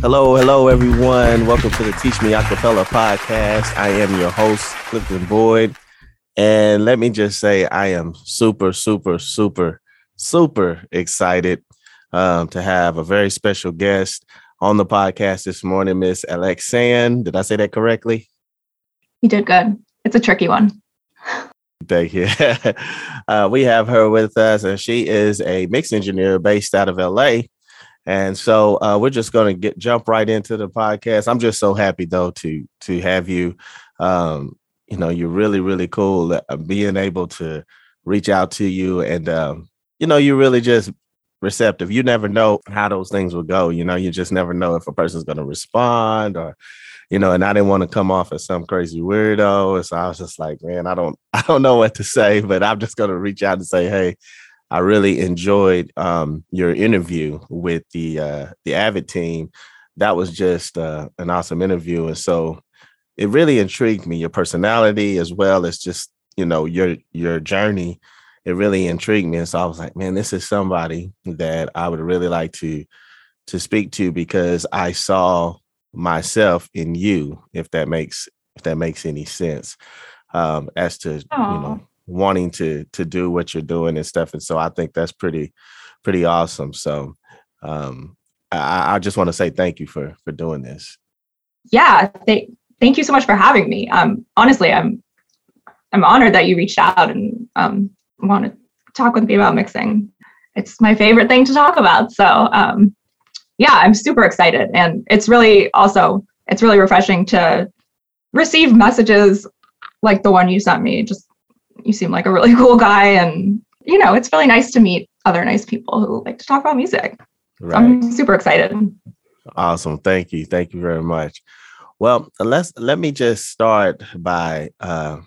Hello, hello, everyone. Welcome to the Teach Me Acapella podcast. I am your host, Clifton Boyd. And let me just say, I am super, super, super, super excited um, to have a very special guest on the podcast this morning, Miss Alexann. Did I say that correctly? You did good. It's a tricky one. Thank you. uh, we have her with us, and she is a mix engineer based out of LA. And so uh, we're just going to get jump right into the podcast. I'm just so happy though to to have you. Um, you know, you're really really cool. Uh, being able to reach out to you, and um, you know, you're really just receptive. You never know how those things will go. You know, you just never know if a person's going to respond or you know, and I didn't want to come off as some crazy weirdo. So I was just like, man, I don't, I don't know what to say, but I'm just to reach out and say, hey, I really enjoyed um, your interview with the uh, the Avid team. That was just uh, an awesome interview, and so it really intrigued me. Your personality, as well as just you know your your journey, it really intrigued me. And so I was like, man, this is somebody that I would really like to to speak to because I saw myself in you. If that makes if that makes any sense, um, as to Aww. you know wanting to to do what you're doing and stuff. And so I think that's pretty pretty awesome. So um I, I just want to say thank you for for doing this. Yeah, th- thank you so much for having me. Um honestly, I'm I'm honored that you reached out and um want to talk with me about mixing. It's my favorite thing to talk about. So um yeah, I'm super excited and it's really also it's really refreshing to receive messages like the one you sent me just you seem like a really cool guy and you know it's really nice to meet other nice people who like to talk about music. Right. i'm super excited. Awesome. Thank you. Thank you very much. Well let's let me just start by uh,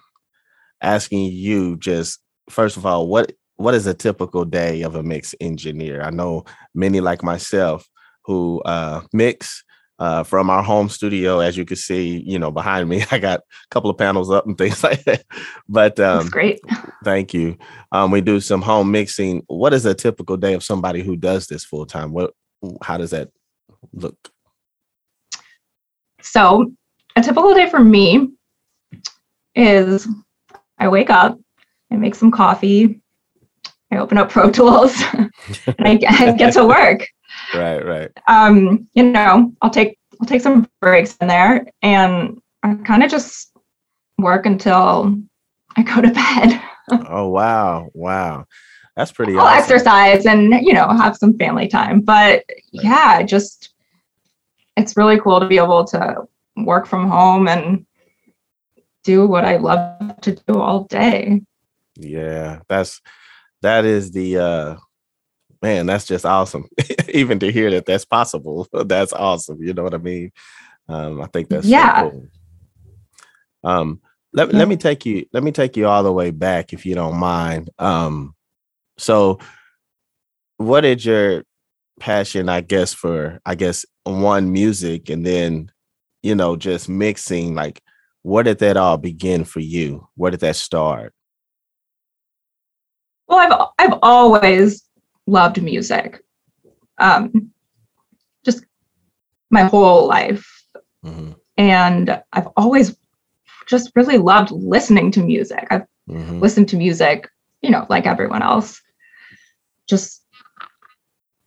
asking you just first of all what what is a typical day of a mix engineer? I know many like myself who uh, mix uh, from our home studio. As you can see, you know, behind me, I got a couple of panels up and things like that. But um, That's great. Thank you. Um, we do some home mixing. What is a typical day of somebody who does this full time? What, how does that look? So, a typical day for me is I wake up, I make some coffee, I open up Pro Tools, and I get to work right right um you know i'll take i'll take some breaks in there and i kind of just work until i go to bed oh wow wow that's pretty i'll awesome. exercise and you know have some family time but right. yeah just it's really cool to be able to work from home and do what i love to do all day yeah that's that is the uh man, that's just awesome. Even to hear that that's possible, that's awesome. You know what I mean? Um, I think that's yeah. So cool. Um, let, yeah. let me take you let me take you all the way back if you don't mind. Um, so what is your passion, I guess, for I guess one music and then you know just mixing like where did that all begin for you? Where did that start? Well, I've I've always loved music. Um, just my whole life. Mm-hmm. And I've always just really loved listening to music. I've mm-hmm. listened to music, you know, like everyone else. Just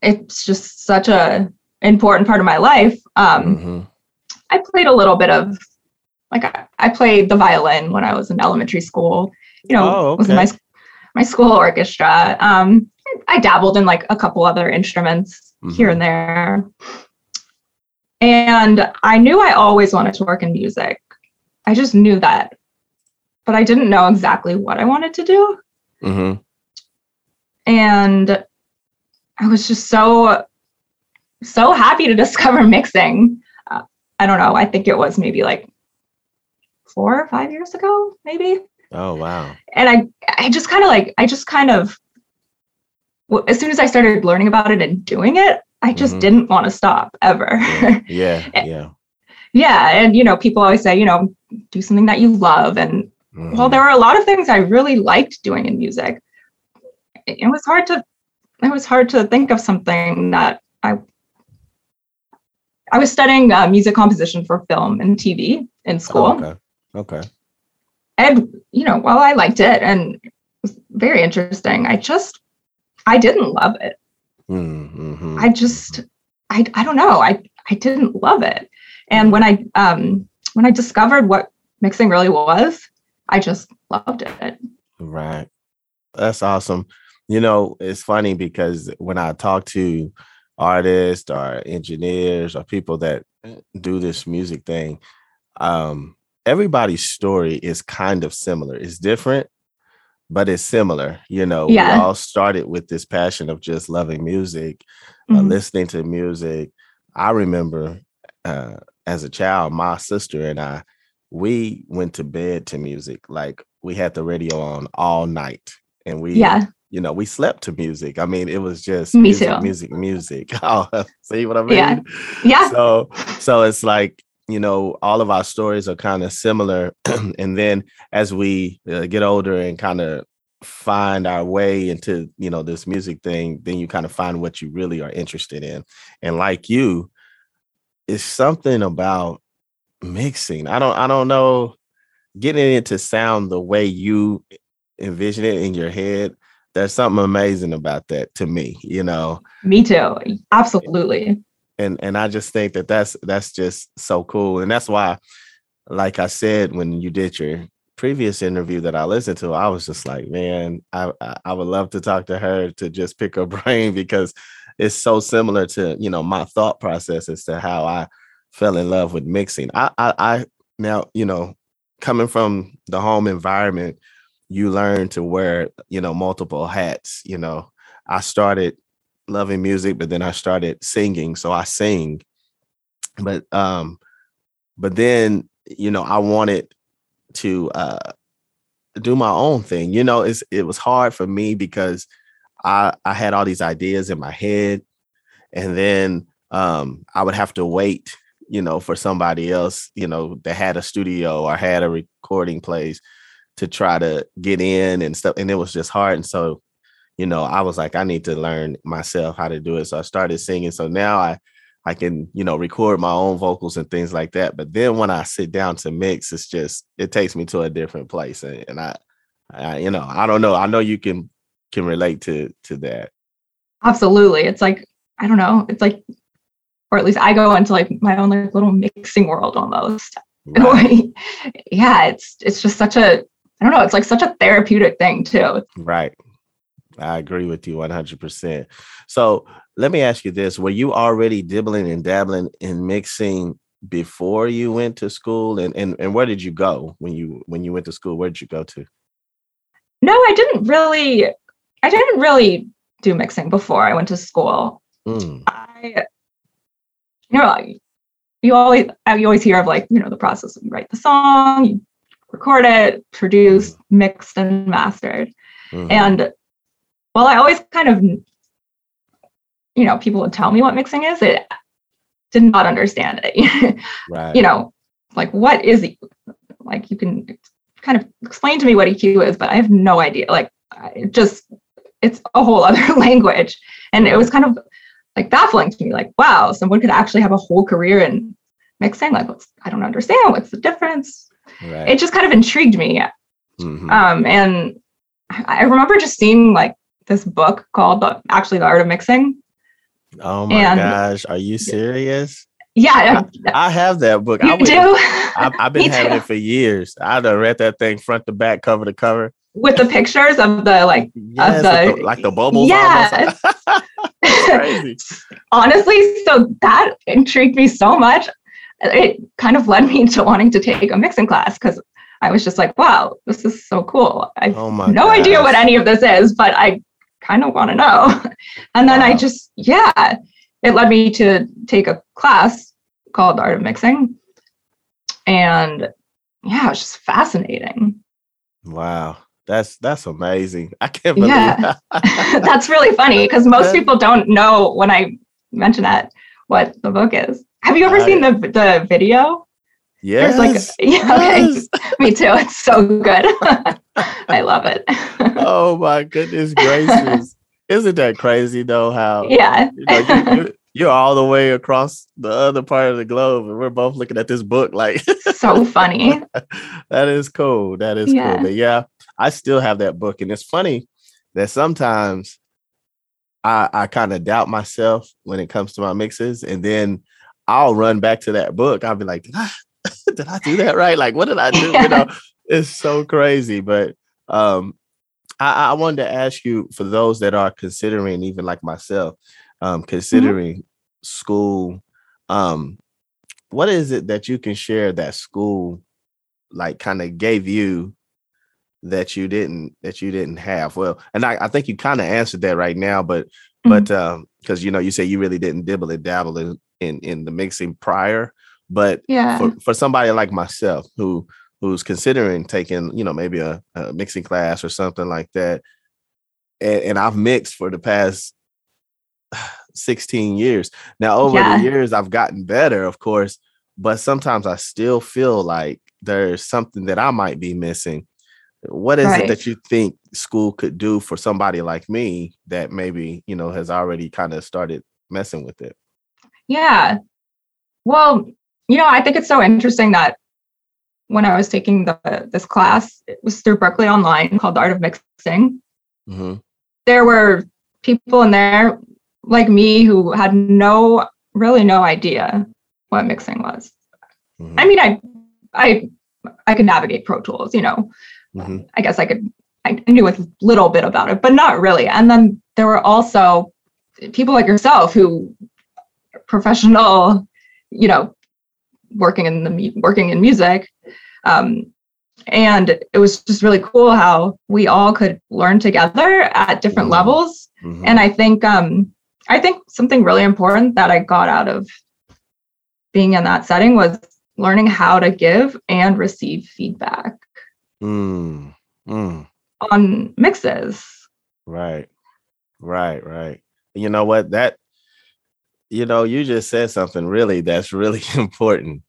it's just such a important part of my life. Um, mm-hmm. I played a little bit of like I, I, played the violin when I was in elementary school. You know, oh, okay. was in my my school orchestra. Um, I dabbled in like a couple other instruments mm-hmm. here and there. And I knew I always wanted to work in music. I just knew that. But I didn't know exactly what I wanted to do. Mm-hmm. And I was just so, so happy to discover mixing. Uh, I don't know. I think it was maybe like four or five years ago, maybe. Oh wow. And I I just kind of like I just kind of as soon as I started learning about it and doing it, I just mm-hmm. didn't want to stop ever. Yeah, yeah, yeah. yeah, and you know, people always say, you know, do something that you love, and mm-hmm. well, there were a lot of things I really liked doing in music. It was hard to, it was hard to think of something that I, I was studying uh, music composition for film and TV in school. Oh, okay. Okay. And you know, while I liked it and it was very interesting, I just I didn't love it. Mm-hmm. I just I I don't know. I I didn't love it. And when I um when I discovered what mixing really was, I just loved it. Right. That's awesome. You know, it's funny because when I talk to artists or engineers or people that do this music thing, um, everybody's story is kind of similar. It's different, but it's similar. You know, Yeah. we all started with this passion of just loving music, uh, Mhm. listening to music. I remember uh, as a child, my sister and I, we went to bed to music. Like we had the radio on all night, and we, Yeah. you know, we slept to music. I mean, it was just Me music, too. music, music. Oh, see what I mean? Yeah. Yeah. So, so it's like you know, all of our stories are kind of similar, and then as we uh, get older and kind of find our way into you know this music thing then you kind of find what you really are interested in and like you it's something about mixing i don't i don't know getting it to sound the way you envision it in your head there's something amazing about that to me you know Me too. Absolutely. And and i just think that that's that's just so cool and that's why like i said when you did your previous interview that i listened to i was just like man i i, would love to talk to her to just pick her brain because it's so similar to you know my thought process as to how i fell in love with mixing. I i, I now you know coming from the home environment you learn to wear you know multiple hats you know. I started loving music, but then I started singing. So I sing. But um, but then, you know, I wanted to uh do my own thing. You know, it's it was hard for me because I I had all these ideas in my head and then um I would have to wait, you know, for somebody else, you know, that had a studio or had a recording place to try to get in and stuff. And it was just hard. And so you know, I was like, I need to learn myself how to do it. So I started singing. So now I, I can, you know, record my own vocals and things like that. But then when I sit down to mix, it's just it takes me to a different place. And, and I, I, you know, I don't know. I know you can can relate to to that. Absolutely. It's like, I don't know. It's like, or at least I go into like my own like little mixing world almost. Right. yeah, it's it's just such a I don't know, it's like such a therapeutic thing too. right. I agree with you 100%. So let me ask you this. Were you already dibbling and dabbling in mixing before you went to school? And, and, and where did you go when you when you went to school? Where did you go to? No, I didn't really I didn't really do mixing before I went to school. Mm, I you know you always you always hear of like, you know, the process you write the song, you record it, produced, mixed and mastered. mhm. And well, I always kind of, you know, people would tell me what mixing is. It did not understand it. right. you know, like what is it? Like you can kind of explain to me what EQ is, but I have no idea. Like it just, it's a whole other language. And it was kind of like baffling to me. Like, wow, someone could actually have a whole career in mixing. Like, what's, I don't understand. What's the difference? right. It just kind of intrigued me. Mhm. Um, and I remember just seeing like this book called actually the art of mixing. oh my and- gosh. Are you serious? Yeah, I have that book. you I would- do I've, I've been having too. it for years. I done read that thing front to back, cover to cover. with the pictures of the like. Yes, the- the- like the bubbles. Yeah. crazy. Honestly, so that intrigued me so much. It kind of led me to wanting to take a mixing class because I was just like, wow, this is so cool. I oh have Oh no idea what any of this is, but I kind of want to know. And then I just, yeah, it led me to take a class called Art of Mixing. And yeah, it's just fascinating. Wow. That's that's amazing. I can't believe Yeah. That's really funny because most people don't know when I mention that what the book is. Have you ever Right. seen the the video? Yes. There's like yeah, okay. yes. Me too. It's so good. I love it. Oh my goodness gracious. Isn't that crazy though? How yeah. you know, you, you, you're all the way across the other part of the globe, and we're both looking at this book. Like, so funny. that is cool. That is yeah. cool. But yeah, I still have that book, and it's funny that sometimes I I kind of doubt myself when it comes to my mixes, and then I'll run back to that book. I'll be like, did I, did I do that right? Like, what did I do? You know, it's so crazy. But um, I, I wanted to ask you for those that are considering, even like myself, um, mm-hmm. considering mm-hmm. school, um, what is it that you can share that school like kind of gave you that you didn't that you didn't have? Well, and I, I think you kind of answered that right now, but mm-hmm. but um, because you know you say you really didn't dibble and dabble in in, in the mixing prior, but yeah, for, for somebody like myself who who's considering taking, you know, maybe a, a mixing class or something like that. And, and, I've mixed for the past 16 years. Now, over yeah. the years, I've gotten better, of course, but sometimes I still feel like there's something that I might be missing. What is right. it that you think school could do for somebody like me that maybe, you know, has already kind of started messing with it? Yeah. Well, you know, I think it's so interesting that when I was taking the this class, it was through Berklee Online called The Art of Mixing. Mm-hmm. There were people in there like me who had no, really no idea what mixing was. Mm-hmm. I mean, I, I, I could navigate Pro Tools. You know, mm-hmm. I guess I could. I knew a little bit about it, but not really. And then there were also people like yourself who professional, you know, working in the working in music um, and it was just really cool how we all could learn together at different mm-hmm. levels mm-hmm. and i think um, i think something really important that i got out of being in that setting was learning how to give and receive feedback mm. Mm. on mixes right right right you know what that you know, you just said something really that's really important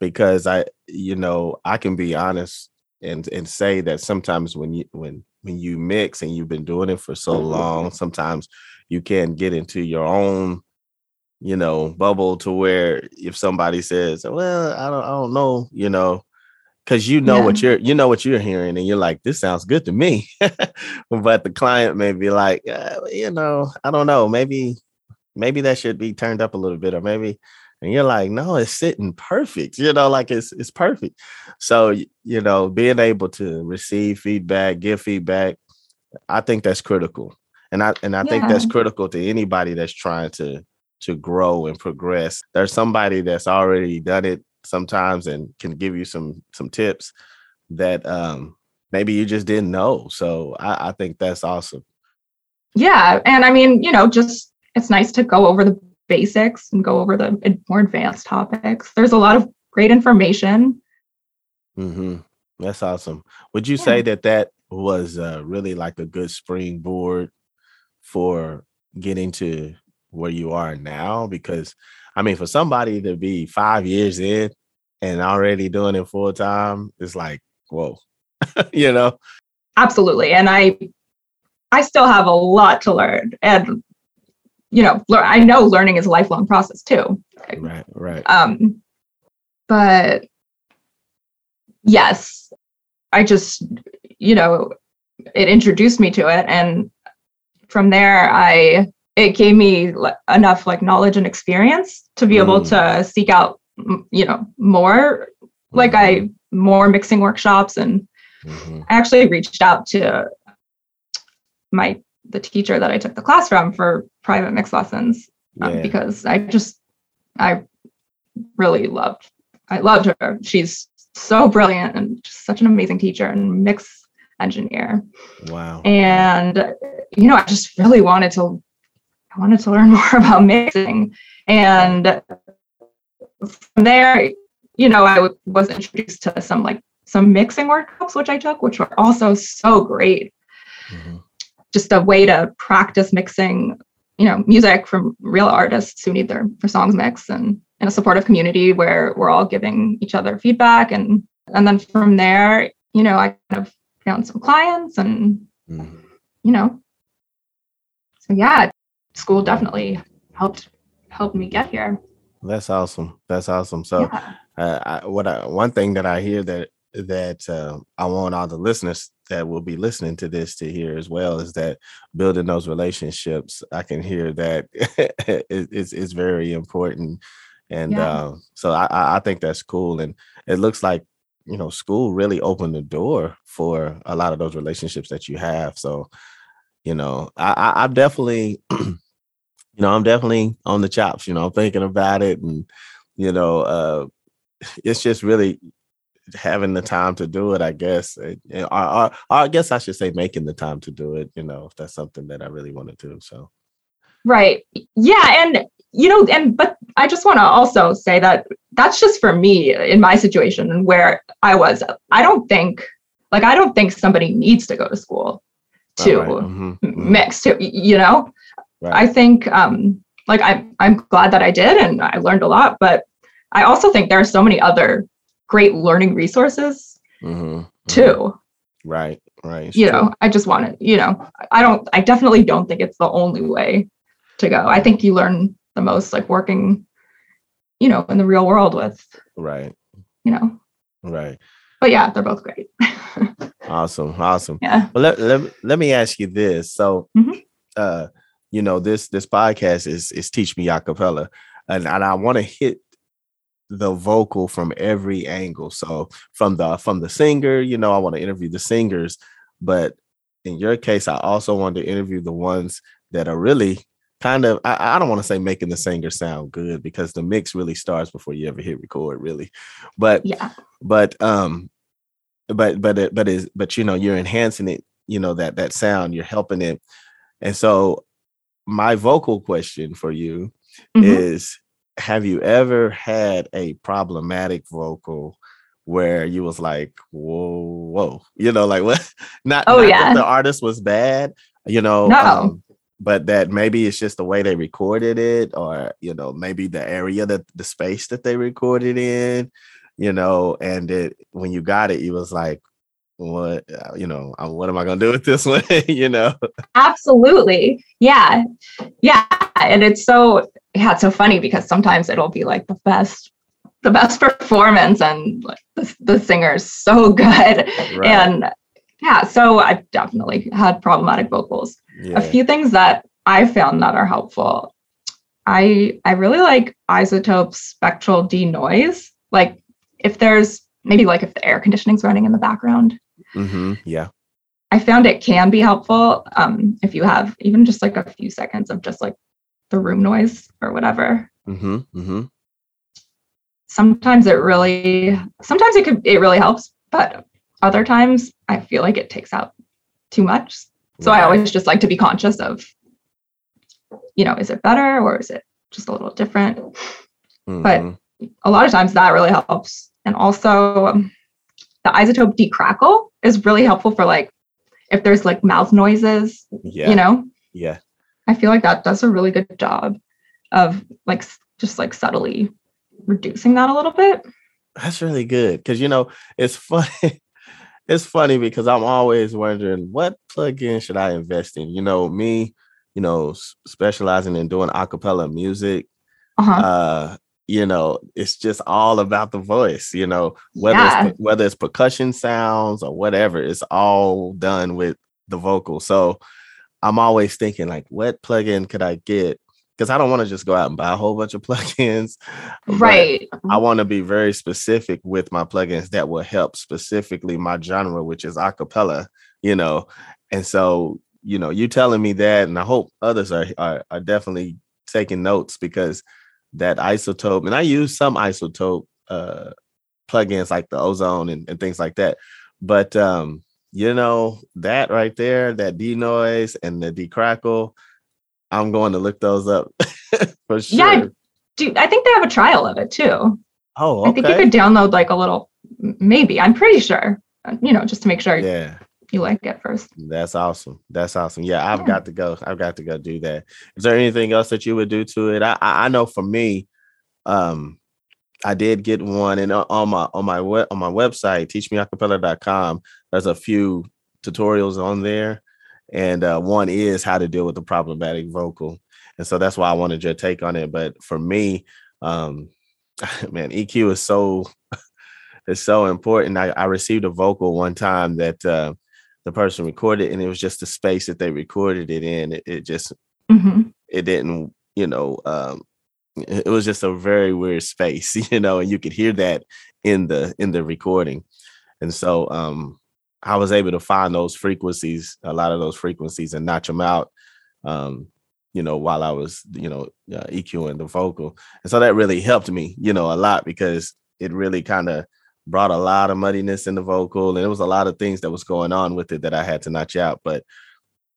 because I, you know, I can be honest and and say that sometimes when you when when you mix and you've been doing it for so long, sometimes you can get into your own, you know, bubble to where if somebody says, "Well, I don't, I don't know," you know, because you know yeah. what you're you know what you're hearing and you're like this sounds good to me but the client may be like uh, you know i don't know maybe maybe that should be turned up a little bit, or maybe, and you're like, no, it's sitting perfect, you know, like it's it's perfect. So you know, being able to receive feedback, give feedback, I think that's critical, and I and I yeah. think that's critical to anybody that's trying to to grow and progress. There's somebody that's already done it sometimes and can give you some some tips that um maybe you just didn't know. So I, I think that's awesome. Yeah. And I mean, you know, just it's nice to go over the basics and go over the more advanced topics. There's a lot of great information. Mm-hmm. That's awesome. Would you yeah. say that that was uh, really like a good springboard for getting to where you are now? Because I mean, for somebody to be five years in and already doing it full time, it's like, whoa, you know? Absolutely. And I I still have a lot to learn. And you know, I know learning is a lifelong process too. Right, right. Um, but yes, I just, you know, it introduced me to it, and from there, I it gave me enough like knowledge and experience to be mm. able to seek out, you know, more. Like I mm-hmm. more mixing workshops, and mm-hmm. I actually reached out to my the teacher that I took the class from for private mix lessons um, yeah. because I just I really loved I loved her. She's so brilliant and just such an amazing teacher and mix engineer. Wow. And you know, I just really wanted to I wanted to learn more about mixing. And from there, you know, I was introduced to some like some mixing workshops which I took, which were also so great. Mm-hmm just a way to practice mixing, you know, music from real artists who need their, their songs mixed and in a supportive community where we're all giving each other feedback. And and then from there, you know, I kind of found some clients and mm. you know, so yeah, school definitely helped helped me get here. That's awesome. That's awesome. So, yeah. uh, I, what I, one thing that I hear that that uh, I want all the listeners that will be listening to this to hear as well is that building those relationships. I can hear that it's it's very important, and yeah. uh, so I I think that's cool, and it looks like you know school really opened the door for a lot of those relationships that you have. So, you know, I, I I'm definitely. you know, I'm definitely on the chops, you know, thinking about it and, you know, uh, it's just really having the time to do it, I guess. Or, or, or, I guess I should say making the time to do it, you know, if that's something that I really want to do. So, right. Yeah. And, you know, and, but I just want to also say that that's just for me in my situation and where I was. I don't think, like, I don't think somebody needs to go to school to right. mm-hmm. mm-hmm. mix, to, you know? Right. I think, um, like, I'm, I'm glad that I did and I learned a lot, but I also think there are so many other great learning resources mm-hmm. too. Right, right. You true. know, I just want to, you know, I don't, I definitely don't think it's the only way to go. I think you learn the most like working, you know, in the real world with, right, you know, right. But yeah, they're both great. awesome, awesome. Yeah. Well, let, let, let me ask you this. So, mm-hmm. uh, you know, this this podcast is is Teach Me Acapella, and and I want to hit the vocal from every angle. So from the from the singer, you know, I want to interview the singers, but in your case, I also want to interview the ones that are really kind of I, I don't want to say making the singer sound good because the mix really starts before you ever hit record, really. But yeah, but um, but but it, but is but you know you're enhancing it, you know that that sound, you're helping it, and so my vocal question for you mm-hmm. is have you ever had a problematic vocal where you was like, whoa, whoa, you know, like what? Not, oh, not yeah. the artist was bad, you know, no. Um, but that maybe it's just the way they recorded it, or you know, maybe the area that the space that they recorded in, you know, and it when you got it, you was like, what uh, you know uh, what am i going to do with this one you know absolutely yeah yeah and it's so yeah it's so funny because sometimes it'll be like the best the best performance and like the, the singer's so good right. and yeah so i've definitely had problematic vocals yeah. a few things that i found that are helpful i i really like iZotope spectral denoise like if there's maybe like if the air conditioning's running in the background Mm-hmm. Yeah. I found it can be helpful um, if you have even just like a few seconds of just like the room noise or whatever. Mm-hmm. Mm-hmm. Sometimes it really, sometimes it could, it really helps, but other times I feel like it takes out too much. So right. I always just like to be conscious of, you know, is it better or is it just a little different? Mm-hmm. But a lot of times that really helps. And also, um, the iZotope decrackle is really helpful for like if there's like mouth noises, yeah. you know? Yeah. I feel like that does a really good job of like just like subtly reducing that a little bit. That's really good because you know it's funny. it's funny because I'm always wondering what plugin should I invest in. You know, me, you know, specializing in doing acapella music. Uh-huh. Uh, you know it's just all about the voice you know whether yeah. it's whether it's percussion sounds or whatever it's all done with the vocal so i'm always thinking like what plugin could i get because i don't want to just go out and buy a whole bunch of plugins right i want to be very specific with my plugins that will help specifically my genre which is acapella you know and so you know you telling me that and i hope others are are, are definitely taking notes because that iZotope, and I use some iZotope uh, plugins like the ozone and, and things like that. But um, you know, that right there, that denoise and the decrackle, I'm going to look those up for sure. Yeah, dude, I think they have a trial of it too. Oh, okay. I think you could download like a little, maybe. I'm pretty sure. Uh, you know, just to make sure. Yeah you like it first. That's awesome. That's awesome. Yeah, I've yeah. got to go. I've got to go do that. Is there anything else that you would do to it? I I know for me, um, I did get one, and on my on my web on my website, teachmeacapella.com, there's a few tutorials on there, and uh, one is how to deal with the problematic vocal. and so that's why I wanted your take on it. But for me, um, man, EQ is so is so important. I, I received a vocal one time that uh, the person recorded, and it was just the space that they recorded it in. It, it just mm-hmm. it didn't, you know, um, it was just a very weird space, you know, and you could hear that in the in the recording. And so um I was able to find those frequencies, a lot of those frequencies, and notch them out. Um, you know, while I was, you know, uh, EQing the vocal, and so that really helped me, you know, a lot because it really kind of brought a lot of muddiness in the vocal, and there was a lot of things that was going on with it that I had to notch out. But,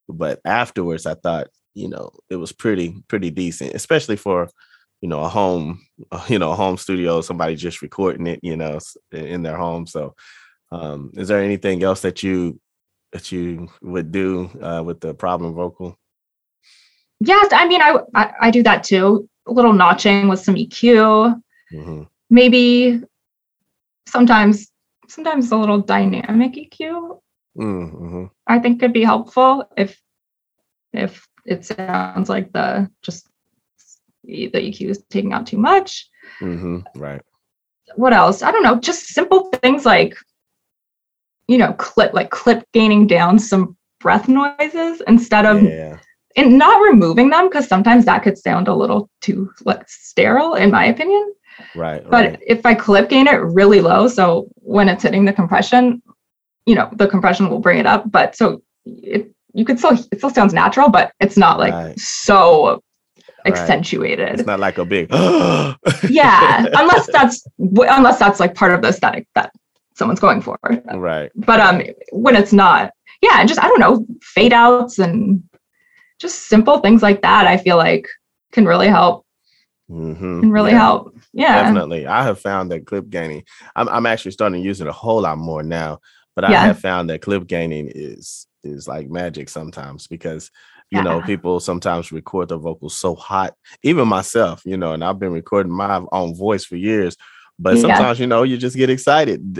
but afterwards, I thought, you know, it was pretty, pretty decent, especially for, you know, a home, you know, a home studio, somebody just recording it, you know, in their home. So um, is there anything else that you that you would do uh, with the problem vocal? Yes, I mean, I, I, I do that too. A little notching with some EQ. Mm-hmm. Maybe sometimes sometimes a little dynamic EQ. Mm-hmm. I think could be helpful if if it sounds like the just the EQ is taking out too much. Mm-hmm. Right. What else? I don't know. Just simple things like you know, clip like clip gaining down some breath noises instead of yeah. and not removing them because sometimes that could sound a little too like sterile in my opinion. Right. But right. if I clip gain it really low, so when it's hitting the compression, you know, the compression will bring it up. But so it you could still it still sounds natural, but it's not like right. so accentuated. Right. It's not like a big yeah, unless that's unless that's like part of the aesthetic that someone's going for. Right. But um when it's not, yeah, and just I don't know, fade outs and just simple things like that, I feel like can really help. Mm-hmm. Can really yeah. help. Yeah. Definitely. I have found that clip gaining. I'm I'm actually starting to use it a whole lot more now, but I have found that clip gaining is is like magic sometimes because you yeah. know people sometimes record their vocals so hot even myself you know and i've been recording my own voice for years but sometimes you know you just get excited.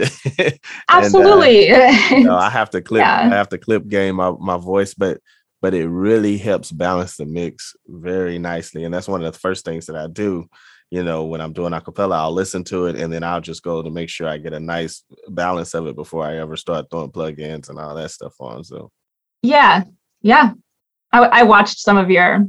Absolutely and, uh, you know, i have to clip yeah. i have to clip gain my, my voice but but it really helps balance the mix very nicely. And that's one of the first things that i do you know when i'm doing acapella i'll listen to it and then i'll just go to make sure i get a nice balance of it before i ever start throwing plugins and all that stuff on so. Yeah. Yeah. I, I watched some of your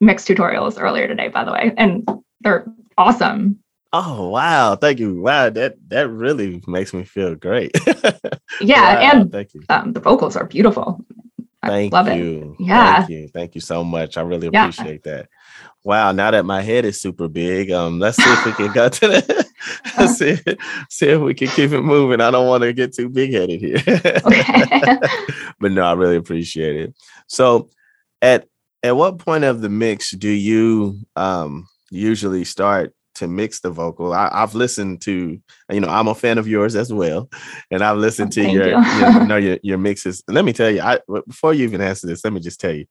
mix tutorials earlier today by the way and they're awesome Oh wow! Thank you. Wow, that that really makes me feel great. yeah, wow, and thank you. Um, the vocals are beautiful. Thank I love you. It. Yeah. Thank you. Thank you so much. I really appreciate yeah. that. Wow. Now that my head is super big, um, let's see if we can go to the see, see if we can keep it moving. I don't want to get too big headed here. Okay. but no, I really appreciate it. So at at what point of the mix do you um usually start to mix the vocal. I, have listened to, you know, I'm a fan of yours as well, and I've listened to your, you. your, know, your your mixes. And let me tell you, I before you even answer this, let me just tell you,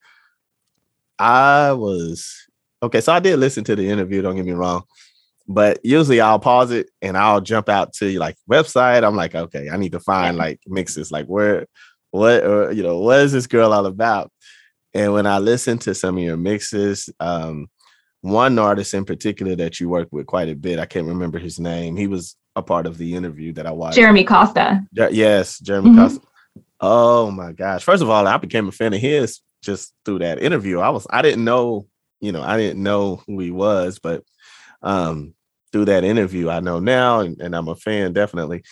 I was okay. So I did listen to the interview. Don't get me wrong, but usually I'll pause it and I'll jump out to like website. I'm like, okay, I need to find like mixes, like where, what, or you know, what is this girl all about? And when I listen to some of your mixes, um, one artist in particular that you work with quite a bit. I can't remember his name. He was a part of the interview that I watched. Jeremy Costa. yes, Jeremy mm-hmm. Costa. Oh my gosh. First of all, I became a fan of his just through that interview. I was I didn't know, you know, I didn't know who he was, but um through that interview, I know now and, and I'm a fan definitely.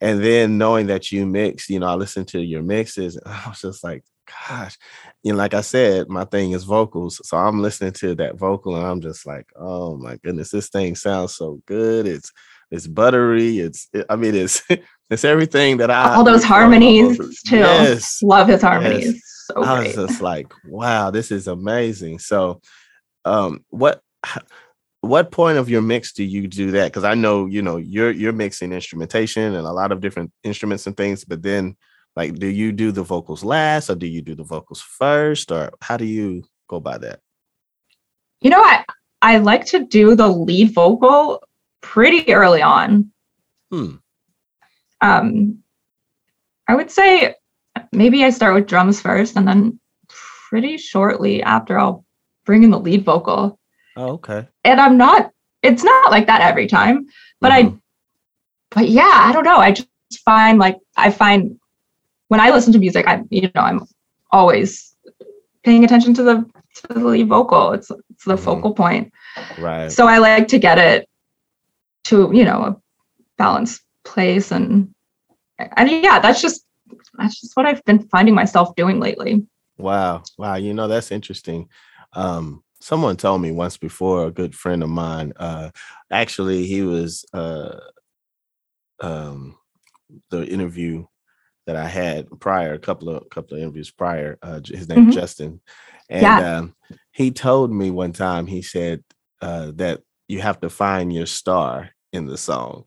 And then knowing that you mix, you know, I listened to your mixes, I was just like, gosh, you know, like I said, my thing is vocals. So I'm listening to that vocal and I'm just like, oh my goodness, this thing sounds so good. It's it's buttery. It's it, I mean, it's it's everything that I all those harmonies too. Yes. Love his harmonies. Yes. So I was just like, wow, this is amazing. So um what what point of your mix do you do that? Because I know, you know, you're you're mixing instrumentation and a lot of different instruments and things, but then like, do you do the vocals last or do you do the vocals first or how do you go by that? You know, I, I like to do the lead vocal pretty early on. Hmm. Um, I would say maybe I start with drums first and then pretty shortly after I'll bring in the lead vocal. Oh, okay. And I'm not, it's not like that every time, but mm-hmm. I, but yeah, I don't know. I just find like, I find when I listen to music, I'm you know, I'm always paying attention to the, to the lead vocal. It's, it's the mm-hmm. focal point. Right. So I like to get it to, you know, a balanced place and, and yeah, that's just, that's just what I've been finding myself doing lately. Wow. Wow. You know, that's interesting. Um, someone told me once before, a good friend of mine, uh, actually, he was uh, um, the interview that I had prior, a couple of couple of interviews prior. Uh, his name mm-hmm. Justin, and yeah. um, he told me one time. He said uh, that you have to find your star in the song,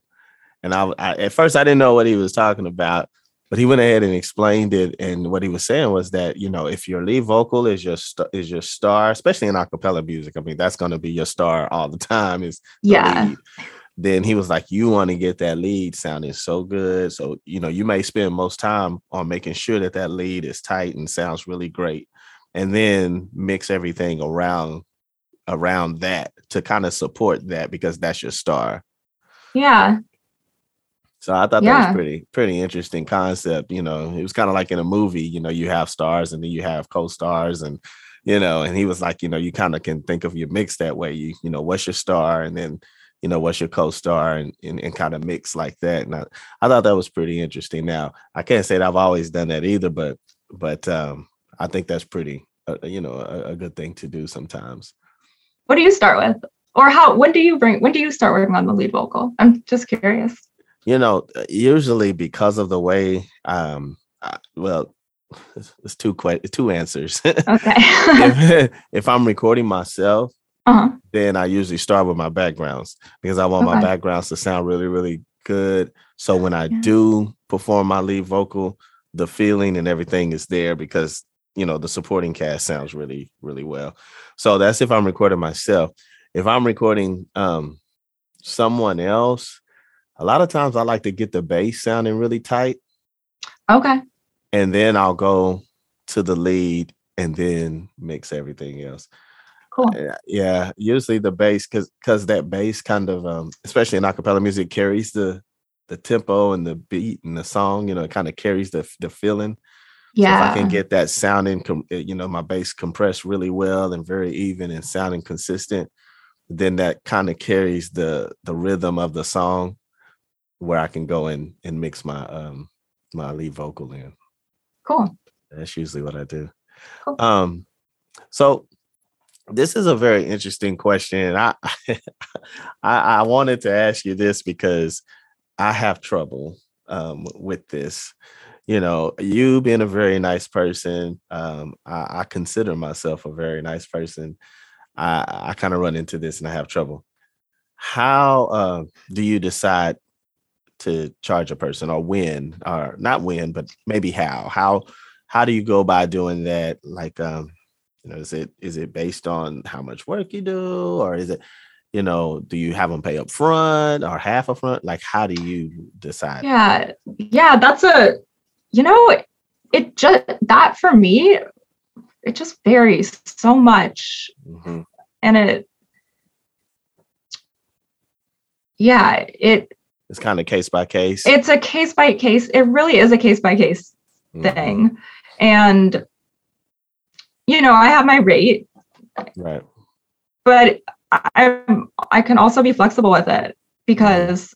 and I, I, at first I didn't know what he was talking about, but he went ahead and explained it and what he was saying was that you know if your lead vocal is your st- is your star especially in acapella music i mean that's going to be your star all the time is yeah lead. Then he was like you want to get that lead sounding so good so you know you may spend most time on making sure that that lead is tight and sounds really great and then mix everything around around that to kind of support that because that's your star yeah so I thought yeah. that was pretty pretty interesting concept. You know, it was kind of like in a movie. You know, you have stars and then you have co-stars, and you know, and he was like, you know, you kind of can think of your mix that way. You you know, what's your star, and then you know what's your co-star, and and, and kind of mix like that. And I, I thought that was pretty interesting. Now I can't say that I've always done that either, but but um, I think that's pretty uh, you know a, a good thing to do sometimes. What do you start with? Or how when do you bring when do you start working on the lead vocal? I'm just curious you know, usually because of the way, um, I, well, it's, two que- two answers. Okay. if, if, I'm recording myself, uh-huh. then I usually start with my backgrounds because I want okay. my backgrounds to sound really, really good. So when I yeah. do perform my lead vocal, the feeling and everything is there because you know the supporting cast sounds really, really well. So that's if I'm recording myself. If I'm recording um, someone else, a lot of times I like to get the bass sounding really tight. Okay. And then I'll go to the lead and then mix everything else. Cool. Yeah, usually the bass cuz cuz that bass kind of um especially in acapella music carries the the tempo and the beat and the song, you know, it kind of carries the the feeling. Yeah. So if I can get that sounding eh, you know, my bass compressed really well and very even and sounding consistent, then that kind of carries the the rhythm of the song where I can go in and mix my um my lead vocal in. Cool. That's usually what I do. Cool. Um so this is a very interesting question. I, I I wanted to ask you this because I have trouble um with this. You know, you being a very nice person, um, I, I consider myself a very nice person. I, I kind of run into this and I have trouble. How uh, do you decide to charge a person or when or not when but maybe how how how do you go by doing that like um you know is it is it based on how much work you do or is it you know do you have them pay up front or half up front like how do you decide yeah yeah that's a you know it just that for me it just varies so much mm-hmm. and it yeah it it's kind of case by case. It's a case by case. It really is a case by case thing. And you know, I have my rate. Right. But I I can also be flexible with it because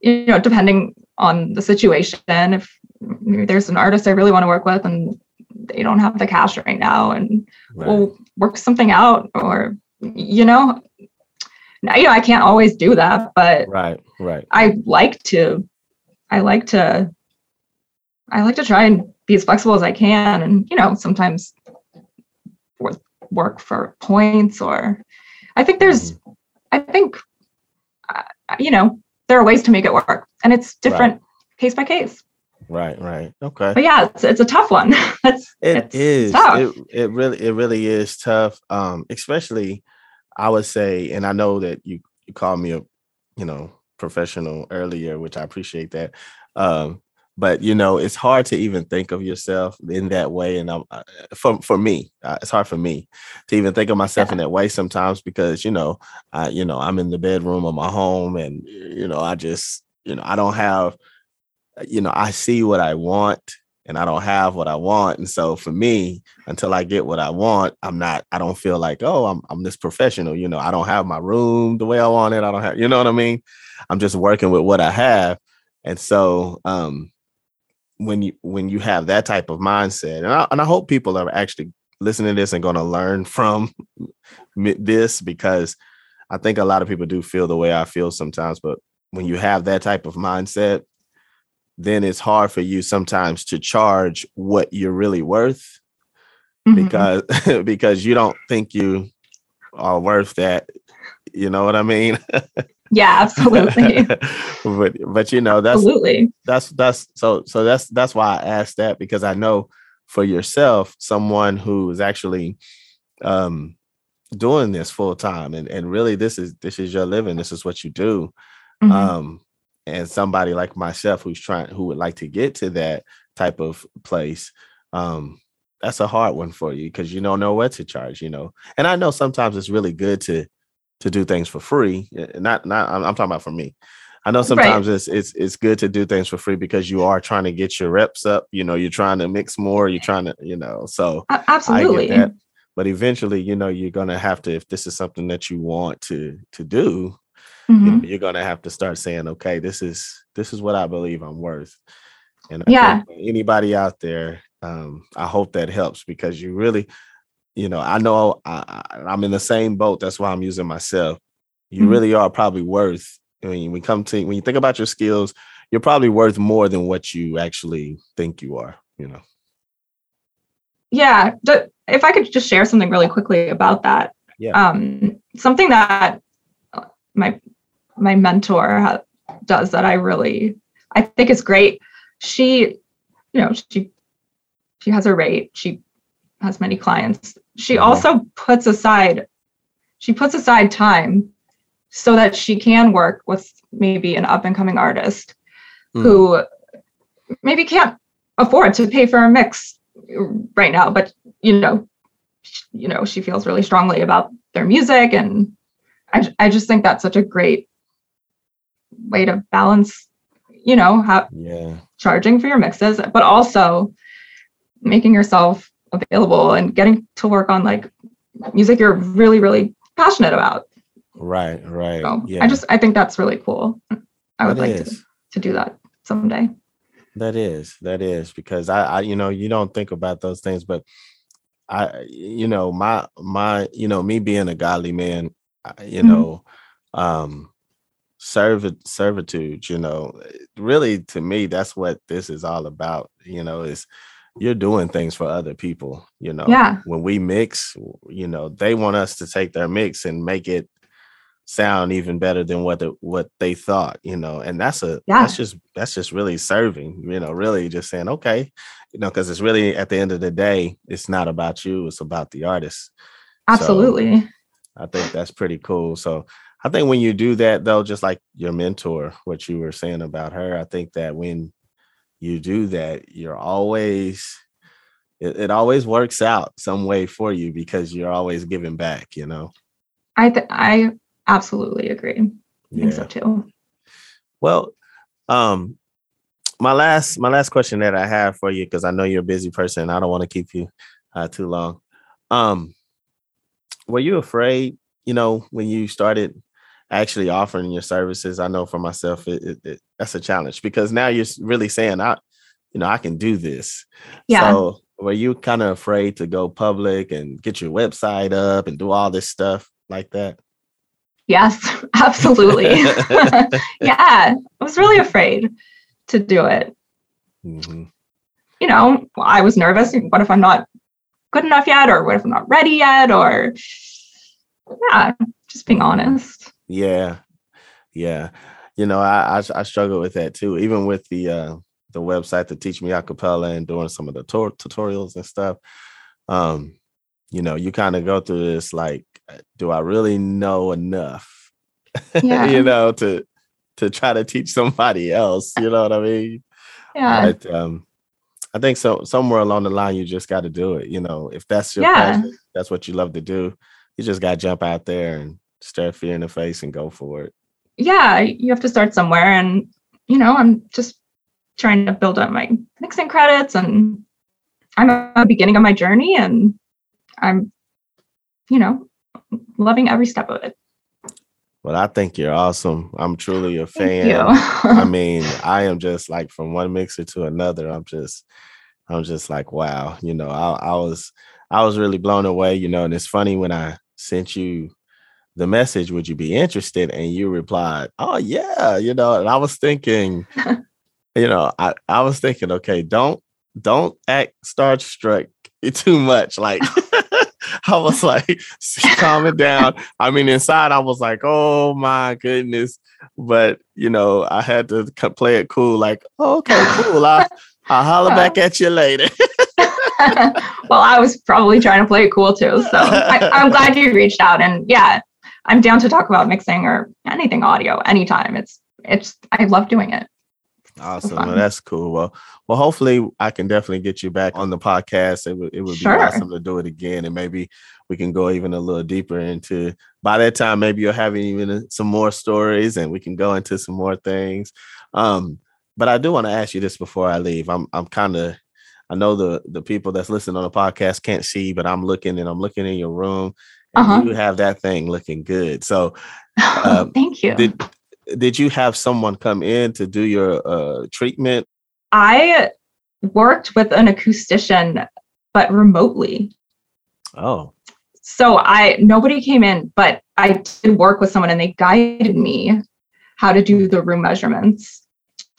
you know, depending on the situation, if there's an artist I really want to work with and they don't have the cash right now and right. we'll work something out or you know you know, I can't always do that, but right, right. I like to, I like to, I like to try and be as flexible as I can, and you know, sometimes work for points or, I think there's, mm-hmm. I think, uh, you know, there are ways to make it work, and it's different right. case by case. Right, right. Okay. But yeah, it's, it's a tough one. it's, it it's is. It, it really it really is tough. Um, especially I would say, and I know that you you called me a, you know, professional earlier, which I appreciate that. Um, but you know it's hard to even think of yourself in that way and i'm for for me uh, it's hard for me to even think of myself yeah. in that way sometimes because you know i you know i'm in the bedroom of my home and you know i just you know i don't have you know i see what i want and i don't have what i want and so for me until i get what i want i'm not i don't feel like oh i'm, I'm this professional you know i don't have my room the way i want it i don't have you know what i mean i'm just working with what i have and so um when you when you have that type of mindset and I, and I hope people are actually listening to this and going to learn from this because I think a lot of people do feel the way I feel sometimes but when you have that type of mindset then it's hard for you sometimes to charge what you're really worth mm-hmm. because because you don't think you are worth that you know what I mean Yeah, absolutely. but but you know that's absolutely that's that's so so that's that's why I asked that because I know for yourself someone who is actually um doing this full time and and really this is this is your living this is what you do mm-hmm. um and somebody like myself who's trying who would like to get to that type of place um that's a hard one for you because you don't know what to charge you know and i know sometimes it's really good to to do things for free. Eh, not not I'm, I'm talking about for me. I know sometimes right. it's it's it's good to do things for free because you are trying to get your reps up. You know, you're trying to mix more. You're trying to, you know, so absolutely. But eventually, you know, you're gonna have to if this is something that you want to to do, mm-hmm. you are gonna have to start saying, okay, this is this is what I believe I'm worth. And yeah, anybody out there, um, I hope that helps because you really you know, I know I, am in the same boat. That's why I'm using myself. You mm-hmm. really are probably worth. I mean, when we come to when you think about your skills, you're probably worth more than what you actually think you are. You know. Yeah, if I could just share something really quickly about that. Yeah. Um, something that my my mentor ha- does that I really I think is great. She, you know, she she has a rate. She has many clients she mm-hmm. also puts aside she puts aside time so that she can work with maybe an up and coming artist mm. who maybe can't afford to pay for a mix right now but you know you know she feels really strongly about their music and i, I just think that's such a great way to balance you know how yeah charging for your mixes but also making yourself available and getting to work on like music you're really really passionate about. Right right. So yeah. i just i think that's really cool. I would that like to, to do that someday. That is that is because I, I you know you don't think about those things but i you know my my you know me being a godly man you mm-hmm. know um servit servitude you know really to me that's what this is all about you know is you're doing things for other people you know? Yeah. When we mix you know they want us to take their mix and make it sound even better than what the, what they thought you know? And that's a yeah. that's just that's just really serving you know really just saying okay you know because it's really at the end of the day it's not about you it's about the artist. Absolutely. So i think that's pretty cool. So i think when you do that though just like your mentor what you were saying about her i think that when you do that, you're always it, it always works out some way for you because you're always giving back, you know. I th- I absolutely agree. I yeah. think so too. Well, um my last my last question that I have for you because I know you're a busy person, I don't want to keep you uh, too long. Um were you afraid, you know, when you started actually offering your services i know for myself it, it, it, that's a challenge because now you're really saying i you know i can do this. Yeah. So were you kind of afraid to go public and get your website up and do all this stuff like that? Yes absolutely. Yeah i was really afraid to do it. Mm-hmm. you know i was nervous what if i'm not good enough yet or what if i'm not ready yet or yeah just being honest yeah, yeah. You know, I, I I struggle with that too. Even with the uh the website to teach me acapella and doing some of the tor- tutorials and stuff. Um, you know, you kind of go through this like, do I really know enough? Yeah. you know, to to try to teach somebody else. You know what I mean? Yeah. But um, I think so somewhere along the line you just got to do it. You know, if that's your yeah. passion, that's what you love to do. You just got to jump out there and stare fear in the face and go for it. Yeah, you have to start somewhere, and you know, I'm just trying to build up my mixing credits, and I'm at the beginning of my journey, and I'm, you know, loving every step of it. Well, I think you're awesome. I'm truly a fan. I mean, I am just like from one mixer to another. I'm just, I'm just like, wow. You know, I, I was, I was really blown away. You know, and it's funny when I sent you the message, would you be interested? And you replied, oh yeah. You know, and I was thinking, you know, I, I was thinking, okay, don't, don't act starstruck too much. Like. I was like, calm it down. I mean, inside, I was like, oh my goodness. But, you know, I had to play it cool, like, oh, okay, cool. I, I'll holler back at you later. well, I was probably trying to play it cool too. So I, I'm glad you reached out. And yeah, I'm down to talk about mixing or anything audio anytime. It's, it's, I love doing it. Awesome. Well, that's cool. Well, well, hopefully I can definitely get you back on the podcast. It would it would sure. be awesome to do it again, and maybe we can go even a little deeper into. By that time, maybe you'll have even some more stories, and we can go into some more things. Um, but I do want to ask you this before I leave. I'm I'm kind of I know the the people that's listening on the podcast can't see, but I'm looking and I'm looking in your room. Uh-huh. you have that thing looking good. So, um, thank you. Did, did you have someone come in to do your uh, treatment? I worked with an acoustician, but remotely. Oh. So I nobody came in, but I did work with someone and they guided me how to do the room measurements.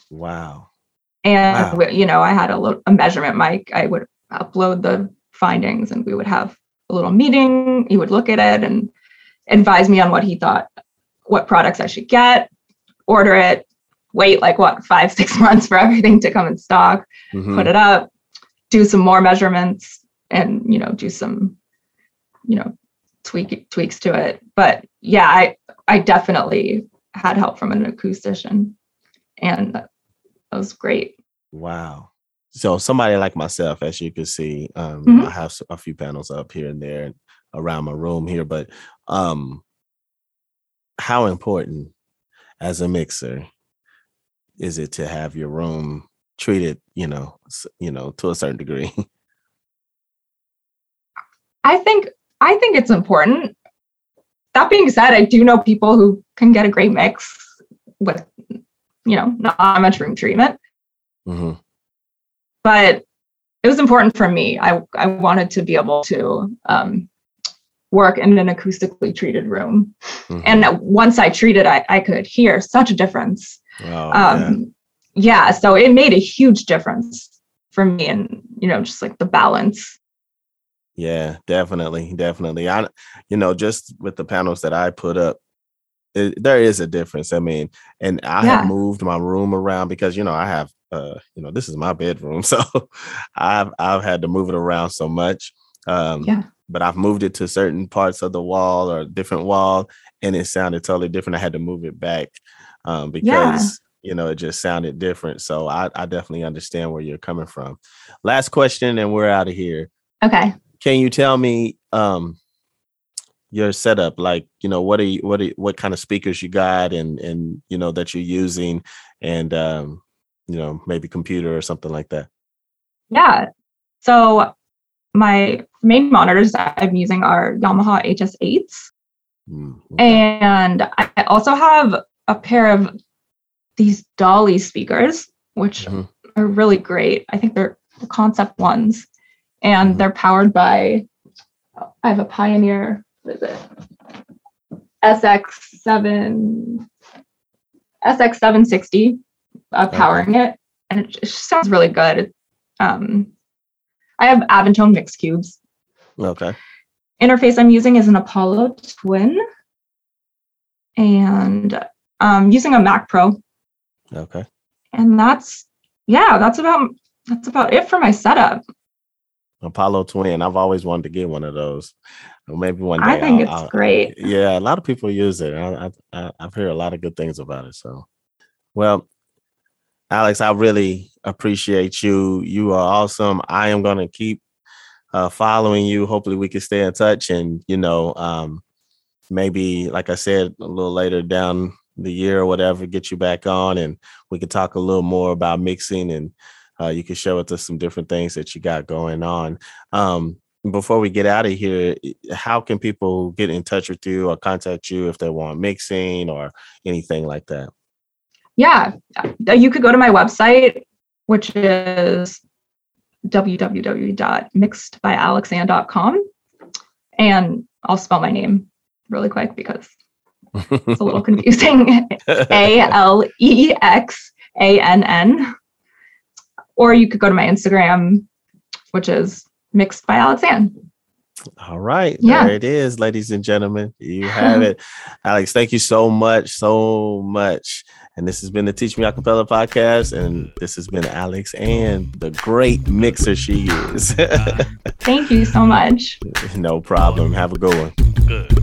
Wow. And wow. you know, I had a little a measurement mic. I would upload the findings and we would have a little meeting. He would look at it and advise me on what he thought what products I should get order it, wait like what, five, six months for everything to come in stock, mm-hmm. put it up, do some more measurements and, you know, do some, you know, tweak tweaks to it. But yeah, I, I definitely had help from an acoustician and that was great. Wow. So somebody like myself, as you can see, um, mm-hmm. I have a few panels up here and there around my room here, but um, how important as a mixer is it to have your room treated, you know, you know, to a certain degree? I think I think it's important. That being said, I do know people who can get a great mix with, you know, not much room treatment. Mm-hmm. But it was important for me. I I wanted to be able to um, work in an acoustically treated room. Mm-hmm. And once I treated, I, I could hear such a difference. Oh, um, yeah. yeah. So it made a huge difference for me and, you know, just like the balance. Yeah, definitely. Definitely. I, you know, just with the panels that I put up, it, there is a difference. I mean, and I yeah. have moved my room around because, you know, I have, uh, you know, this is my bedroom. So I've, I've had to move it around so much. Um, yeah but I've moved it to certain parts of the wall or different wall, and it sounded totally different. I had to move it back um, because yeah. you know it just sounded different. So I, I definitely understand where you're coming from. Last question, and we're out of here. Okay. Can you tell me um, your setup? Like, you know, what are you, what are, what kind of speakers you got, and and you know that you're using, and um, you know maybe computer or something like that. Yeah. So my main monitors I'm using are Yamaha HS8s. Mm-hmm. And I also have a pair of these Dali speakers, which mm-hmm. are really great. I think they're the concept ones. And mm-hmm. they're powered by, I have a Pioneer, what is it? SX7, SX760 uh, powering okay. it. And it just sounds really good. Um, I have Avantone mix cubes. Okay. Interface I'm using is an Apollo Twin, and um, using a Mac Pro. Okay. And that's yeah, that's about that's about it for my setup. Apollo Twin. I've always wanted to get one of those. Maybe one day. I think I'll, it's I'll, great. Yeah, a lot of people use it. I, I, I've heard a lot of good things about it. So, well, Alex, I really appreciate you. You are awesome. I am going to keep uh, following you. Hopefully, we can stay in touch and, you know, um, maybe, like I said, a little later down the year or whatever, get you back on and we can talk a little more about mixing and uh, you can share with us some different things that you got going on. Um, before we get out of here, how can people get in touch with you or contact you if they want mixing or anything like that? Yeah, uh, you could go to my website, which is www.mixedbyalexann.com. And I'll spell my name really quick because it's a little confusing. A L E X A N N. Or you could go to my Instagram, which is mixed by Alexann. All right. Yeah. There it is, ladies and gentlemen. You have it. Alex, thank you so much, so much. And this has been the Teach Me Acapella podcast. And this has been Alexann the great mixer she is. thank you so much. No problem. Have a good one. Good.